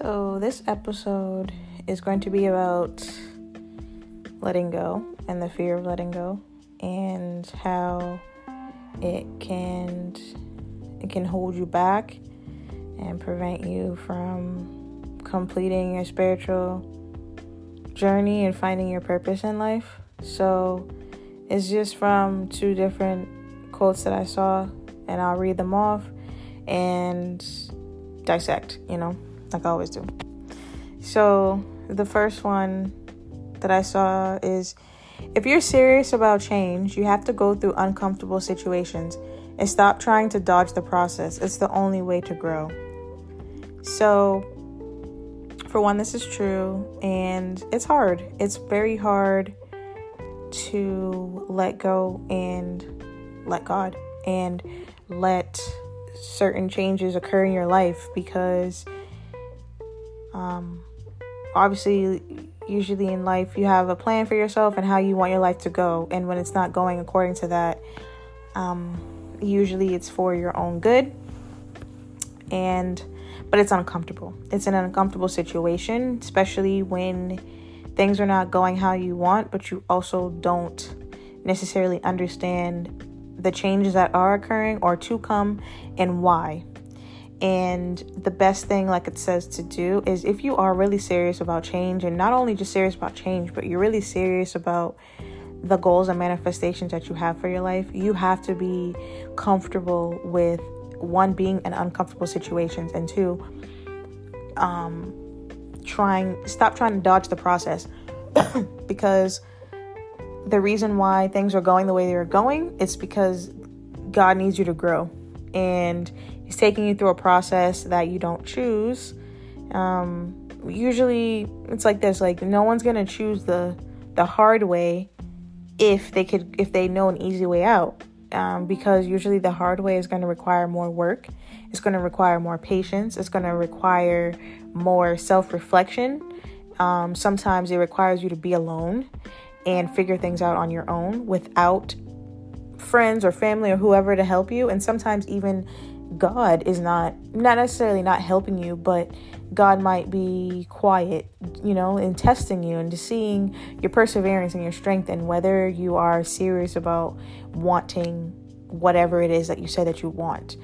So, this episode is going to be about letting go and the fear of letting go and how it can it can hold you back and prevent you from completing your spiritual journey and finding your purpose in life. So, it's just from two different quotes that I saw and I'll read them off and dissect, you know like I always do. So, the first one that I saw is if you're serious about change, you have to go through uncomfortable situations and stop trying to dodge the process. It's the only way to grow. So, for one, this is true, and it's hard. It's very hard to let go and let God and let certain changes occur in your life because um, obviously, usually in life, you have a plan for yourself and how you want your life to go. And when it's not going according to that, um, usually it's for your own good. And but it's uncomfortable. It's an uncomfortable situation, especially when things are not going how you want, but you also don't necessarily understand the changes that are occurring or to come and why. And the best thing, like it says to do, is if you are really serious about change, and not only just serious about change, but you're really serious about the goals and manifestations that you have for your life, you have to be comfortable with one, being in uncomfortable situations, and two, um, trying, stop trying to dodge the process because the reason why things are going the way they're going, it's because God needs you to grow. And He's taking you through a process that you don't choose. Um, usually, it's like this: like no one's gonna choose the the hard way if they could if they know an easy way out. Um, because usually the hard way is going to require more work. It's going to require more patience. It's going to require more self reflection. Um, sometimes it requires you to be alone and figure things out on your own without friends or family or whoever to help you. And sometimes even God is not not necessarily not helping you, but God might be quiet, you know, in testing you and seeing your perseverance and your strength and whether you are serious about wanting whatever it is that you say that you want.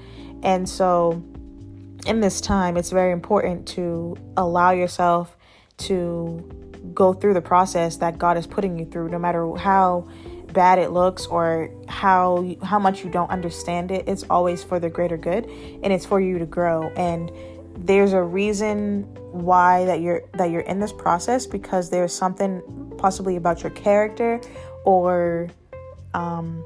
And so in this time, it's very important to allow yourself to go through the process that God is putting you through, no matter how bad it looks or how how much you don't understand it it's always for the greater good and it's for you to grow and there's a reason why that you're that you're in this process because there's something possibly about your character or um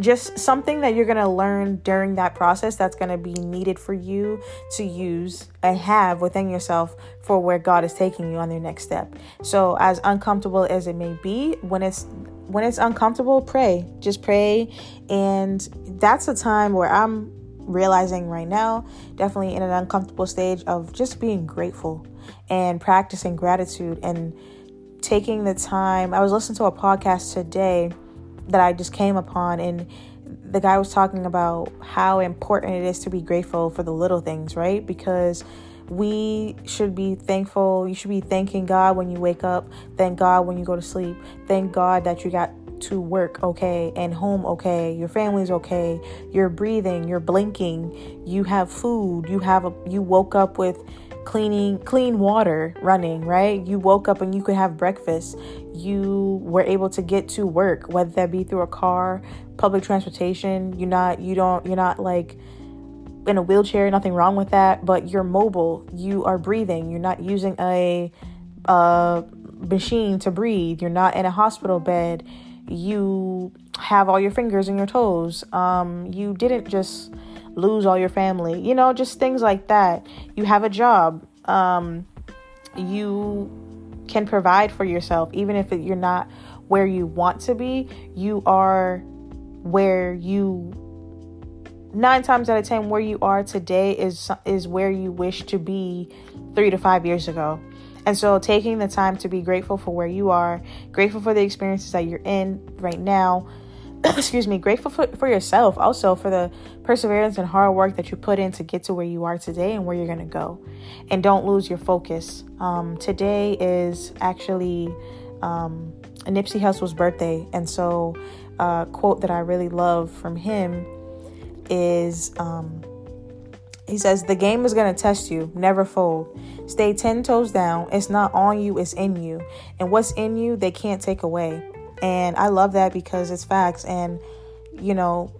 just something that you're going to learn during that process that's going to be needed for you to use and have within yourself for where God is taking you on your next step. So as uncomfortable as it may be, when it's when it's uncomfortable, pray. Just pray and that's a time where I'm realizing right now, definitely in an uncomfortable stage of just being grateful and practicing gratitude and taking the time. I was listening to a podcast today that I just came upon, and the guy was talking about how important it is to be grateful for the little things, right? Because we should be thankful. You should be thanking God when you wake up. Thank God when you go to sleep. Thank God that you got to work okay and home okay. Your family's okay. You're breathing. You're blinking. You have food. You have a. You woke up with cleaning clean water running right? You woke up and you could have breakfast. You were able to get to work whether that be through a car public transportation. You're not you don't you're not like in a wheelchair nothing wrong with that but you're mobile. You are breathing. You're not using a a machine to breathe. You're not in a hospital bed. You have all your fingers and your toes. Um you didn't just lose all your family, you know, just things like that. You have a job. Um, you can provide for yourself, even if you're not where you want to be, you are where you nine times out of ten where you are today is is where you wish to be three to five years ago and so taking the time to be grateful for where you are grateful for the experiences that you're in right now excuse me, grateful for, for yourself also for the perseverance and hard work that you put in to get to where you are today and where you're going to go. And don't lose your focus. Um, today is actually um, Nipsey Hussle's birthday. And so, a uh, quote that I really love from him is um, he says, The game is going to test you. Never fold. Stay 10 toes down. It's not on you, it's in you. And what's in you, they can't take away. And I love that because it's facts. And, you know,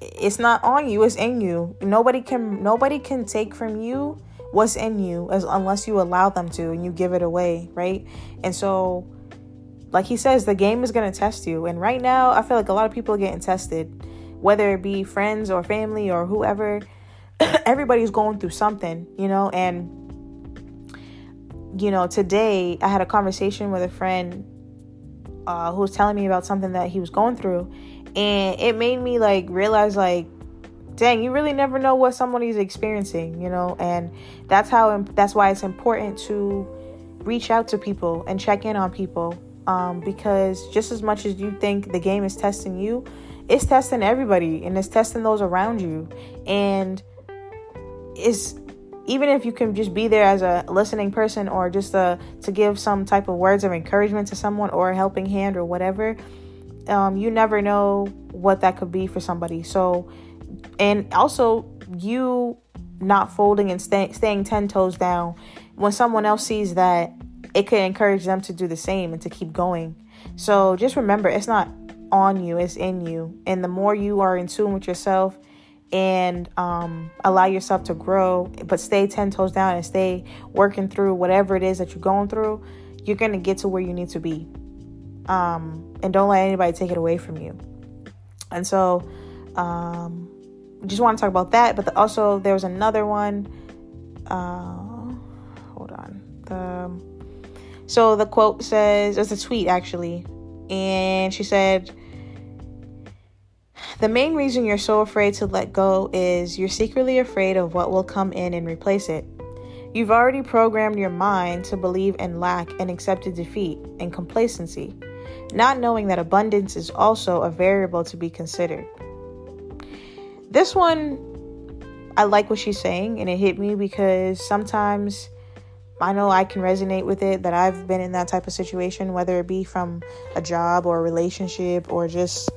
it's not on you, it's in you. Nobody can nobody can take from you what's in you as unless you allow them to and you give it away, right? And so like he says, the game is going to test you. And right now, I feel like a lot of people are getting tested, whether it be friends or family or whoever. Everybody's going through something, you know, and you know, today I had a conversation with a friend uh, who was telling me about something that he was going through, and it made me like realize like, dang, you really never know what somebody's experiencing, you know, and that's how that's why it's important to reach out to people and check in on people um, because just as much as you think the game is testing you, it's testing everybody and it's testing those around you, and it's even if you can just be there as a listening person or just uh, to give some type of words of encouragement to someone or a helping hand or whatever, um, you never know what that could be for somebody. So, and also you not folding and stay, staying 10 toes down when someone else sees that it could encourage them to do the same and to keep going. So just remember, it's not on you, it's in you. And the more you are in tune with yourself, and um, allow yourself to grow, but stay 10 toes down and stay working through whatever it is that you're going through, you're going to get to where you need to be. Um, and don't let anybody take it away from you. And so, um, just want to talk about that. But the, also, there was another one. Uh, hold on. The, so the quote says, it's a tweet actually. And she said, the main reason you're so afraid to let go is you're secretly afraid of what will come in and replace it. You've already programmed your mind to believe in lack and accepted defeat and complacency, not knowing that abundance is also a variable to be considered. This one, I like what she's saying, and it hit me because sometimes I know I can resonate with it that I've been in that type of situation, whether it be from a job or a relationship or just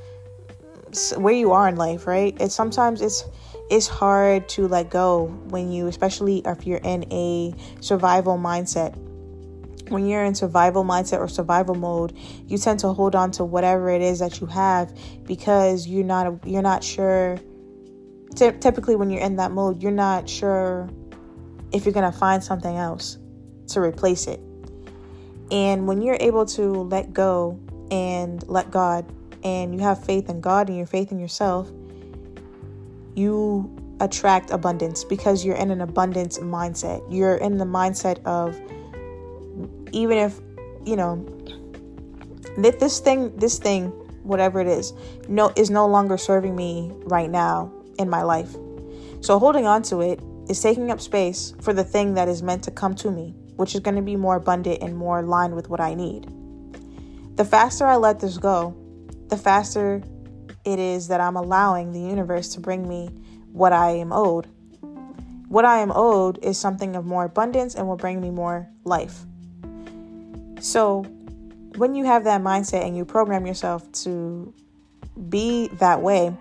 where you are in life, right? It's sometimes it's it's hard to let go when you especially if you're in a survival mindset. When you're in survival mindset or survival mode, you tend to hold on to whatever it is that you have because you're not you're not sure T- typically when you're in that mode, you're not sure if you're going to find something else to replace it. And when you're able to let go and let God and you have faith in God and your faith in yourself, you attract abundance because you're in an abundance mindset. You're in the mindset of even if, you know, that this thing, this thing, whatever it is, no is no longer serving me right now in my life. So holding on to it is taking up space for the thing that is meant to come to me, which is going to be more abundant and more aligned with what I need. The faster I let this go, the faster it is that I'm allowing the universe to bring me what I am owed. What I am owed is something of more abundance and will bring me more life. So, when you have that mindset and you program yourself to be that way,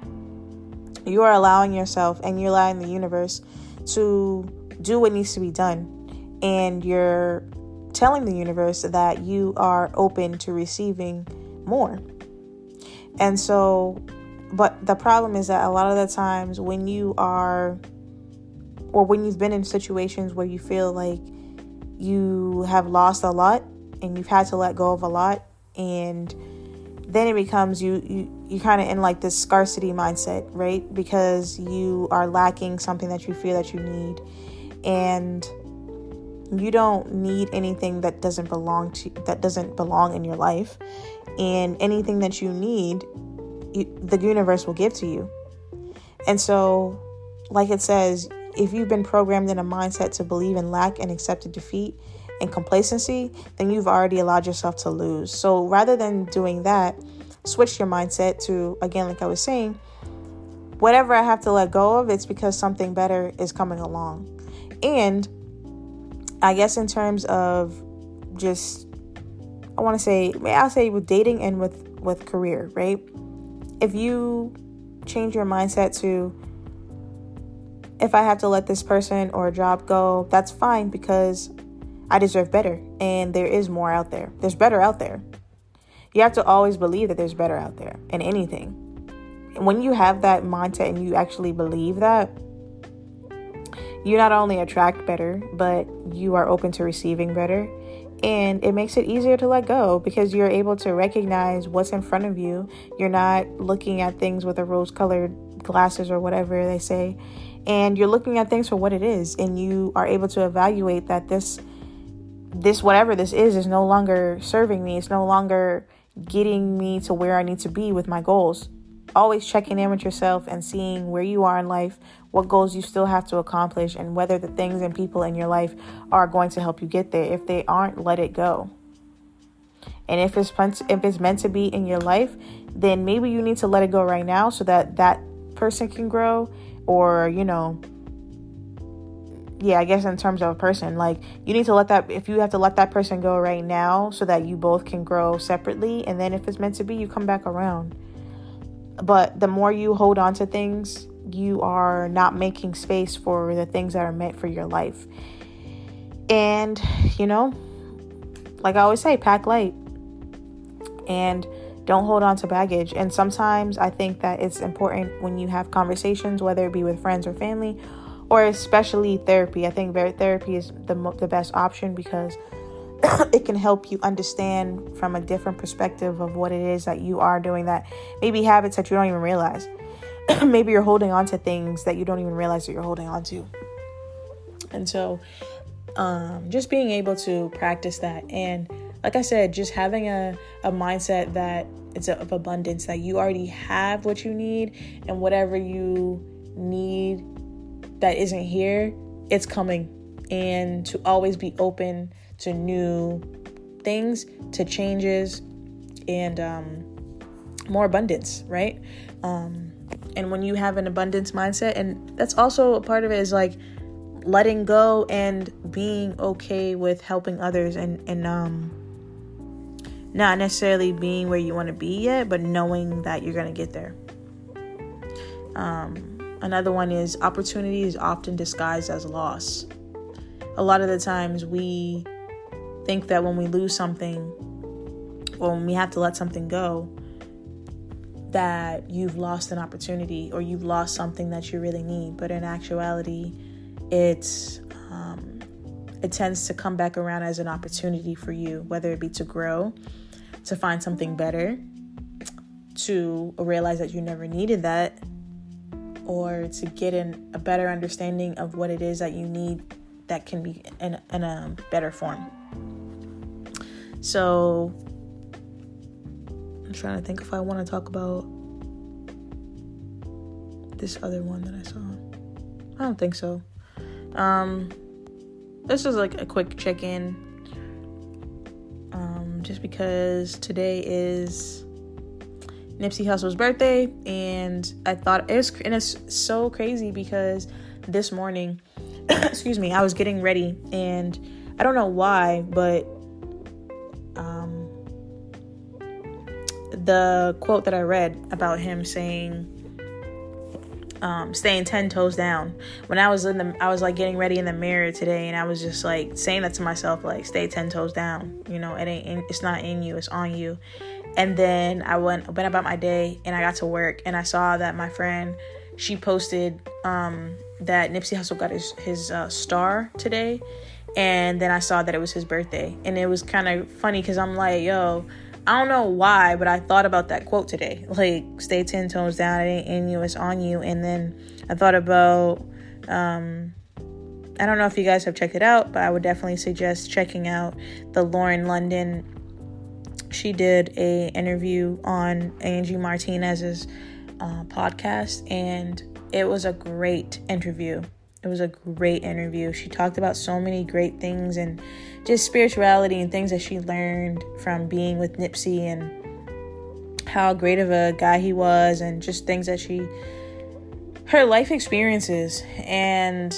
you are allowing yourself and you're allowing the universe to do what needs to be done. And you're telling the universe that you are open to receiving more. And so, but the problem is that a lot of the times when you are, or when you've been in situations where you feel like you have lost a lot and you've had to let go of a lot, and then it becomes you, you, you kind of in like this scarcity mindset, right? Because you are lacking something that you feel that you need. And you don't need anything that doesn't belong to that doesn't belong in your life and anything that you need you, the universe will give to you and so like it says if you've been programmed in a mindset to believe in lack and accepted defeat and complacency then you've already allowed yourself to lose so rather than doing that switch your mindset to, again, like I was saying, whatever I have to let go of, it's because something better is coming along. And I guess in terms of just, I want to say, may I'll say with dating and with with career, right? If you change your mindset to, if I have to let this person or a job go, that's fine because I deserve better and there is more out there. There's better out there. You have to always believe that there's better out there in anything. When you have that mindset and you actually believe that, you not only attract better, but you are open to receiving better. And it makes it easier to let go because you're able to recognize what's in front of you. You're not looking at things with a rose colored glasses or whatever they say. And you're looking at things for what it is. And you are able to evaluate that this this whatever this is is no longer serving me it's no longer getting me to where i need to be with my goals always checking in with yourself and seeing where you are in life what goals you still have to accomplish and whether the things and people in your life are going to help you get there if they aren't let it go and if it's if it's meant to be in your life then maybe you need to let it go right now so that that person can grow or you know yeah, I guess in terms of a person, like you need to let that if you have to let that person go right now so that you both can grow separately and then if it's meant to be, you come back around. But the more you hold on to things, you are not making space for the things that are meant for your life. And, you know, like I always say, pack light. And don't hold on to baggage. And sometimes I think that it's important when you have conversations, whether it be with friends or family or especially therapy. I think therapy is the the best option because it can help you understand from a different perspective of what it is that you are doing that maybe habits that you don't even realize. maybe you're holding on to things that you don't even realize that you're holding on to. And so um, just being able to practice that and like I said, just having a, a mindset that it's of abundance, that you already have what you need and whatever you need that isn't here, it's coming. And to always be open to new things, to changes, and um, more abundance, right? Um, and when you have an abundance mindset, and that's also a part of it is like letting go and being okay with helping others and, and um, not necessarily being where you want to be yet, but knowing that you're going to get there. Um, Another one is opportunity is often disguised as loss. A lot of the times we think that when we lose something or when we have to let something go, that you've lost an opportunity or you've lost something that you really need. But in actuality, it's um, it tends to come back around as an opportunity for you, whether it be to grow, to find something better, to realize that you never needed that, or to get in a better understanding of what it is that you need that can be in, in a better form. So I'm trying to think if I want to talk about this other one that I saw. I don't think so. Um, this is like a quick check in. Um, just because today is Nipsey Hussle's birthday, and I thought it was and it's so crazy because this morning, excuse me, I was getting ready, and I don't know why, but the quote that I read about him saying. Um, staying 10 toes down. When i was in the i was like getting ready in the mirror today and i was just like saying that to myself like stay 10 toes down. You know it ain't in, it's not in you it's on you. And then I went went about my day and I got to work and I saw that my friend she posted um, that Nipsey Hussle got his his uh, star today, and then I saw that it was his birthday, and it was kind of funny because I'm like, yo, I don't know why, but I thought about that quote today, like stay ten toes down, it ain't in you, it's on you, and then I thought about. Um, I don't know if you guys have checked it out, but I would definitely suggest checking out the Lauren London she did a interview on Angie Martinez's uh, podcast, and it was a great interview. It was a great interview. She talked about so many great things and just spirituality and things that she learned from being with Nipsey and how great of a guy he was and just things that she her life experiences. And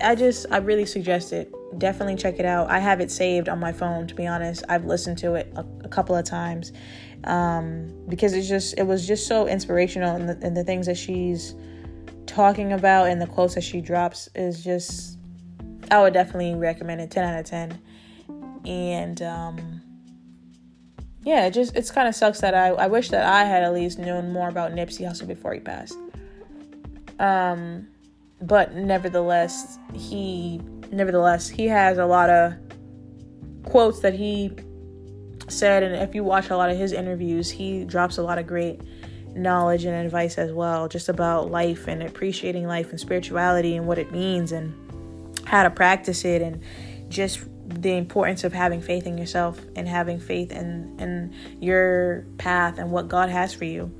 i just i really suggest it. Definitely check it out. I have it saved on my phone to be honest. I've listened to it a, a couple of times um, because it's just it was just so inspirational and the, and the things that she's talking about and the quotes that she drops is just i would definitely recommend it 10 out of 10 and um, yeah it just it's kind of sucks that I, I wish that i had at least known more about nipsey hussle before he passed. Um, but nevertheless, he nevertheless he has a lot of quotes that he said, and if you watch a lot of his interviews, he drops a lot of great knowledge and advice as well, just about life and appreciating life and spirituality and what it means and how to practice it and just the importance of having faith in yourself and having faith in in your path and what God has for you.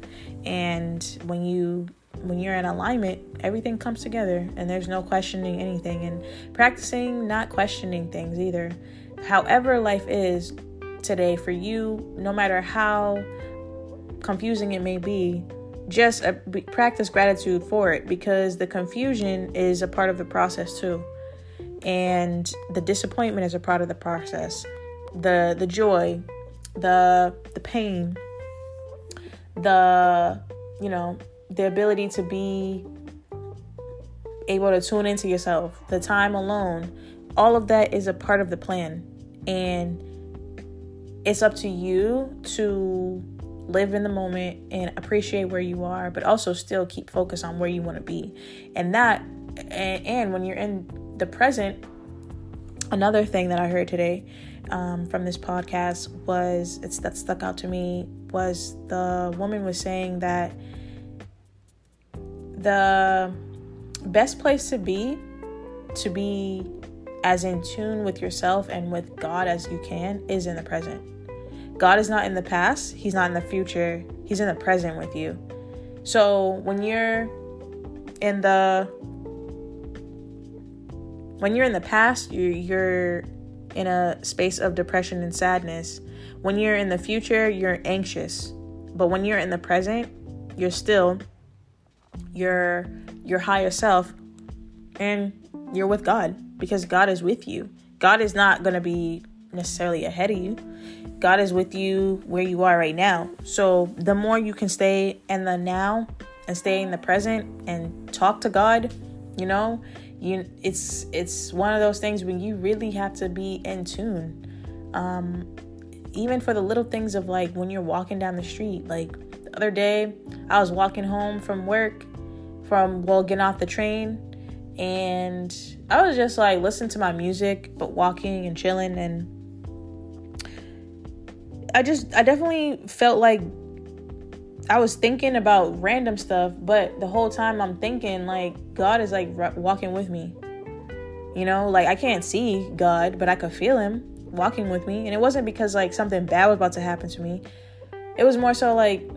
And when you when you're in alignment, everything comes together and there's no questioning anything and practicing not questioning things either. However, life is today for you, no matter how confusing it may be, just practice gratitude for it because the confusion is a part of the process too. And the disappointment is a part of the process. The the joy, the the pain, the you know, the ability to be able to tune into yourself, the time alone, all of that is a part of the plan. And it's up to you to live in the moment and appreciate where you are, but also still keep focus on where you want to be. And that, and, and, when you're in the present, another thing that I heard today um, from this podcast was it's that stuck out to me was the woman was saying that the best place to be to be as in tune with yourself and with God as you can is in the present. God is not in the past, He's not in the future, He's in the present with you. So when you're in the when you're in the past, you're, you're in a space of depression and sadness. When you're in the future, you're anxious. But when you're in the present, you're still your your higher self and you're with God because God is with you. God is not going to be necessarily ahead of you. God is with you where you are right now. So the more you can stay in the now and stay in the present and talk to God, you know, you it's it's one of those things when you really have to be in tune. Um even for the little things of like when you're walking down the street, like the other day I was walking home from work from well getting off the train and I was just like listening to my music but walking and chilling and I just I definitely felt like I was thinking about random stuff, but the whole time I'm thinking like God is like walking with me. You know, like I can't see God, but I could feel him walking with me. And it wasn't because like something bad was about to happen to me. It was more so like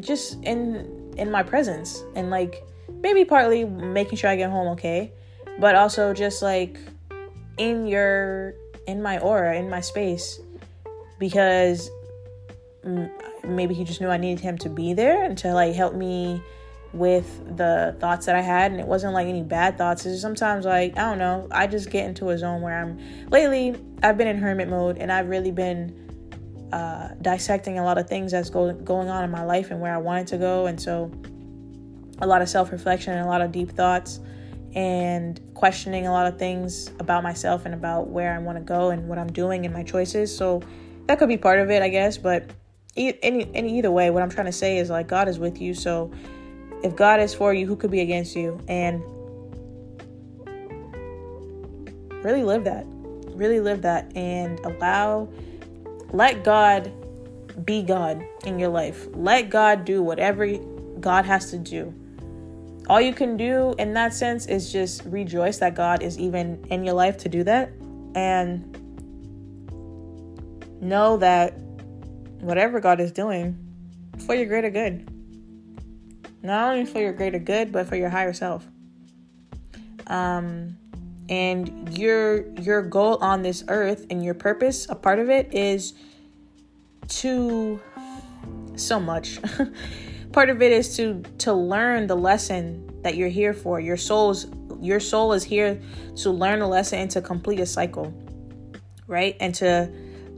just in in my presence and like maybe partly making sure I get home okay, but also just like in your in my aura, in my space because maybe he just knew I needed him to be there and to like help me with the thoughts that I had and it wasn't like any bad thoughts. It's sometimes like, I don't know, I just get into a zone where I'm lately I've been in hermit mode and I've really been uh, dissecting a lot of things that's go- going on in my life and where I wanted to go. And so a lot of self reflection and a lot of deep thoughts and questioning a lot of things about myself and about where I want to go and what I'm doing and my choices. So that could be part of it, I guess. But any, any either way, what I'm trying to say is like God is with you. So if God is for you, who could be against you? And really live that. Really live that and allow let God be God in your life. Let God do whatever God has to do. All you can do in that sense is just rejoice that God is even in your life to do that and know that whatever God is doing for your greater good. Not only for your greater good, but for your higher self. Um and your your goal on this earth and your purpose a part of it is to so much. part of it is to to learn the lesson that you're here for. Your soul's your soul is here to learn a lesson and to complete a cycle, right? And to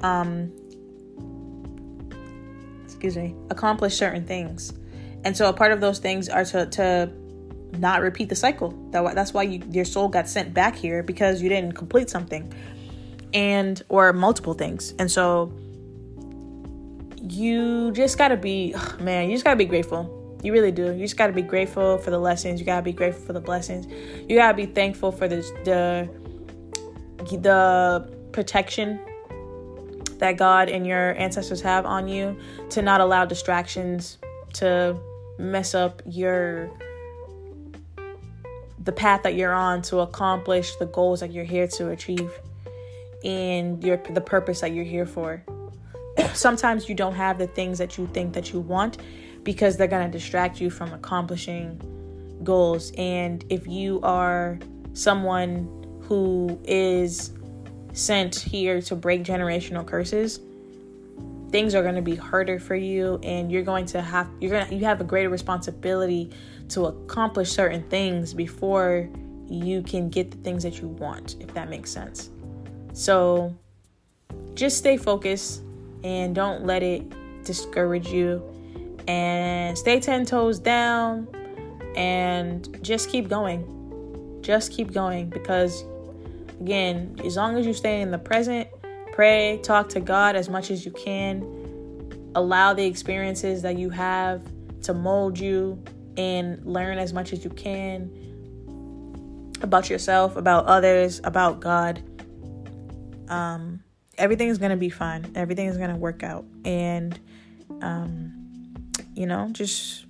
um excuse me, accomplish certain things. And so a part of those things are to to not repeat the cycle. That that's why you, your soul got sent back here because you didn't complete something, and or multiple things. And so you just gotta be, man, you just gotta be grateful. You really do. You just gotta be grateful for the lessons. You gotta be grateful for the blessings. You gotta be thankful for the the the protection that God and your ancestors have on you to not allow distractions to mess up your the path that you're on to accomplish the goals that you're here to achieve and your the purpose that you're here for. Sometimes you don't have the things that you think that you want because they're going to distract you from accomplishing goals and if you are someone who is sent here to break generational curses things are going to be harder for you and you're going to have you're going to you have a greater responsibility to accomplish certain things before you can get the things that you want if that makes sense. So just stay focused and don't let it discourage you. And stay 10 toes down and just keep going. Just keep going because again as long as you stay in the present Pray, talk to God as much as you can. Allow the experiences that you have to mold you and learn as much as you can about yourself, about others, about God. Um, everything is going to be fine. Everything is going to work out. And, um, you know, just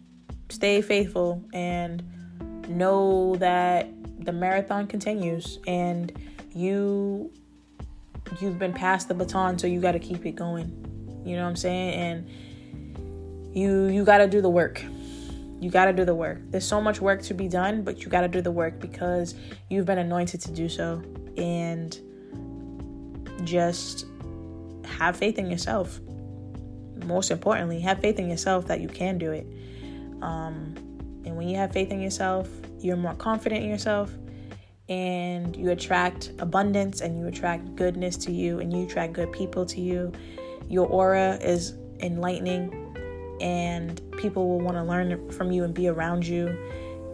stay faithful and know that the marathon continues and you you've been passed the baton, so you got to keep it going. You know what I'm saying? And you you got to do the work. You got to do the work. There's so much work to be done, but you got to do the work because you've been anointed to do so. And just have faith in yourself. Most importantly, have faith in yourself that you can do it. Um, and when you have faith in yourself, you're more confident in yourself and you attract abundance and you attract goodness to you and you attract good people to you. Your aura is enlightening and people will want to learn from you and be around you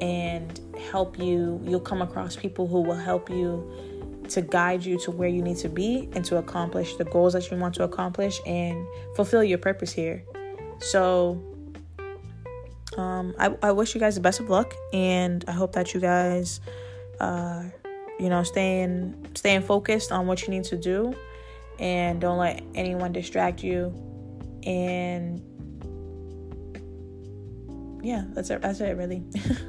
and help you. You'll come across people who will help you to guide you to where you need to be and to accomplish the goals that you want to accomplish and fulfill your purpose here. So, um, I, I wish you guys the best of luck and I hope that you guys uh, you know, staying staying focused on what you need to do, and don't let anyone distract you. And yeah, that's it. That's it, really.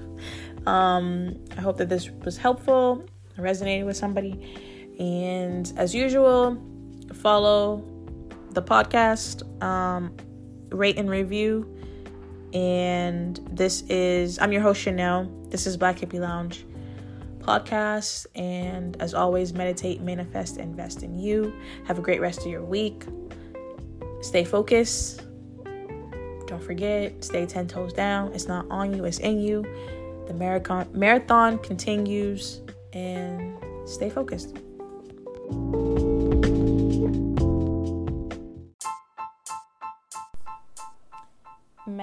um, I hope that this was helpful, resonated with somebody, and as usual, follow the podcast, um, rate and review. And this is I'm your host Chanel. This is Black Hippie Lounge podcast. And as always, meditate, manifest, invest in you. Have a great rest of your week. Stay focused. Don't forget, stay 10 toes down. It's not on you, it's in you. The marathon marathon continues and stay focused.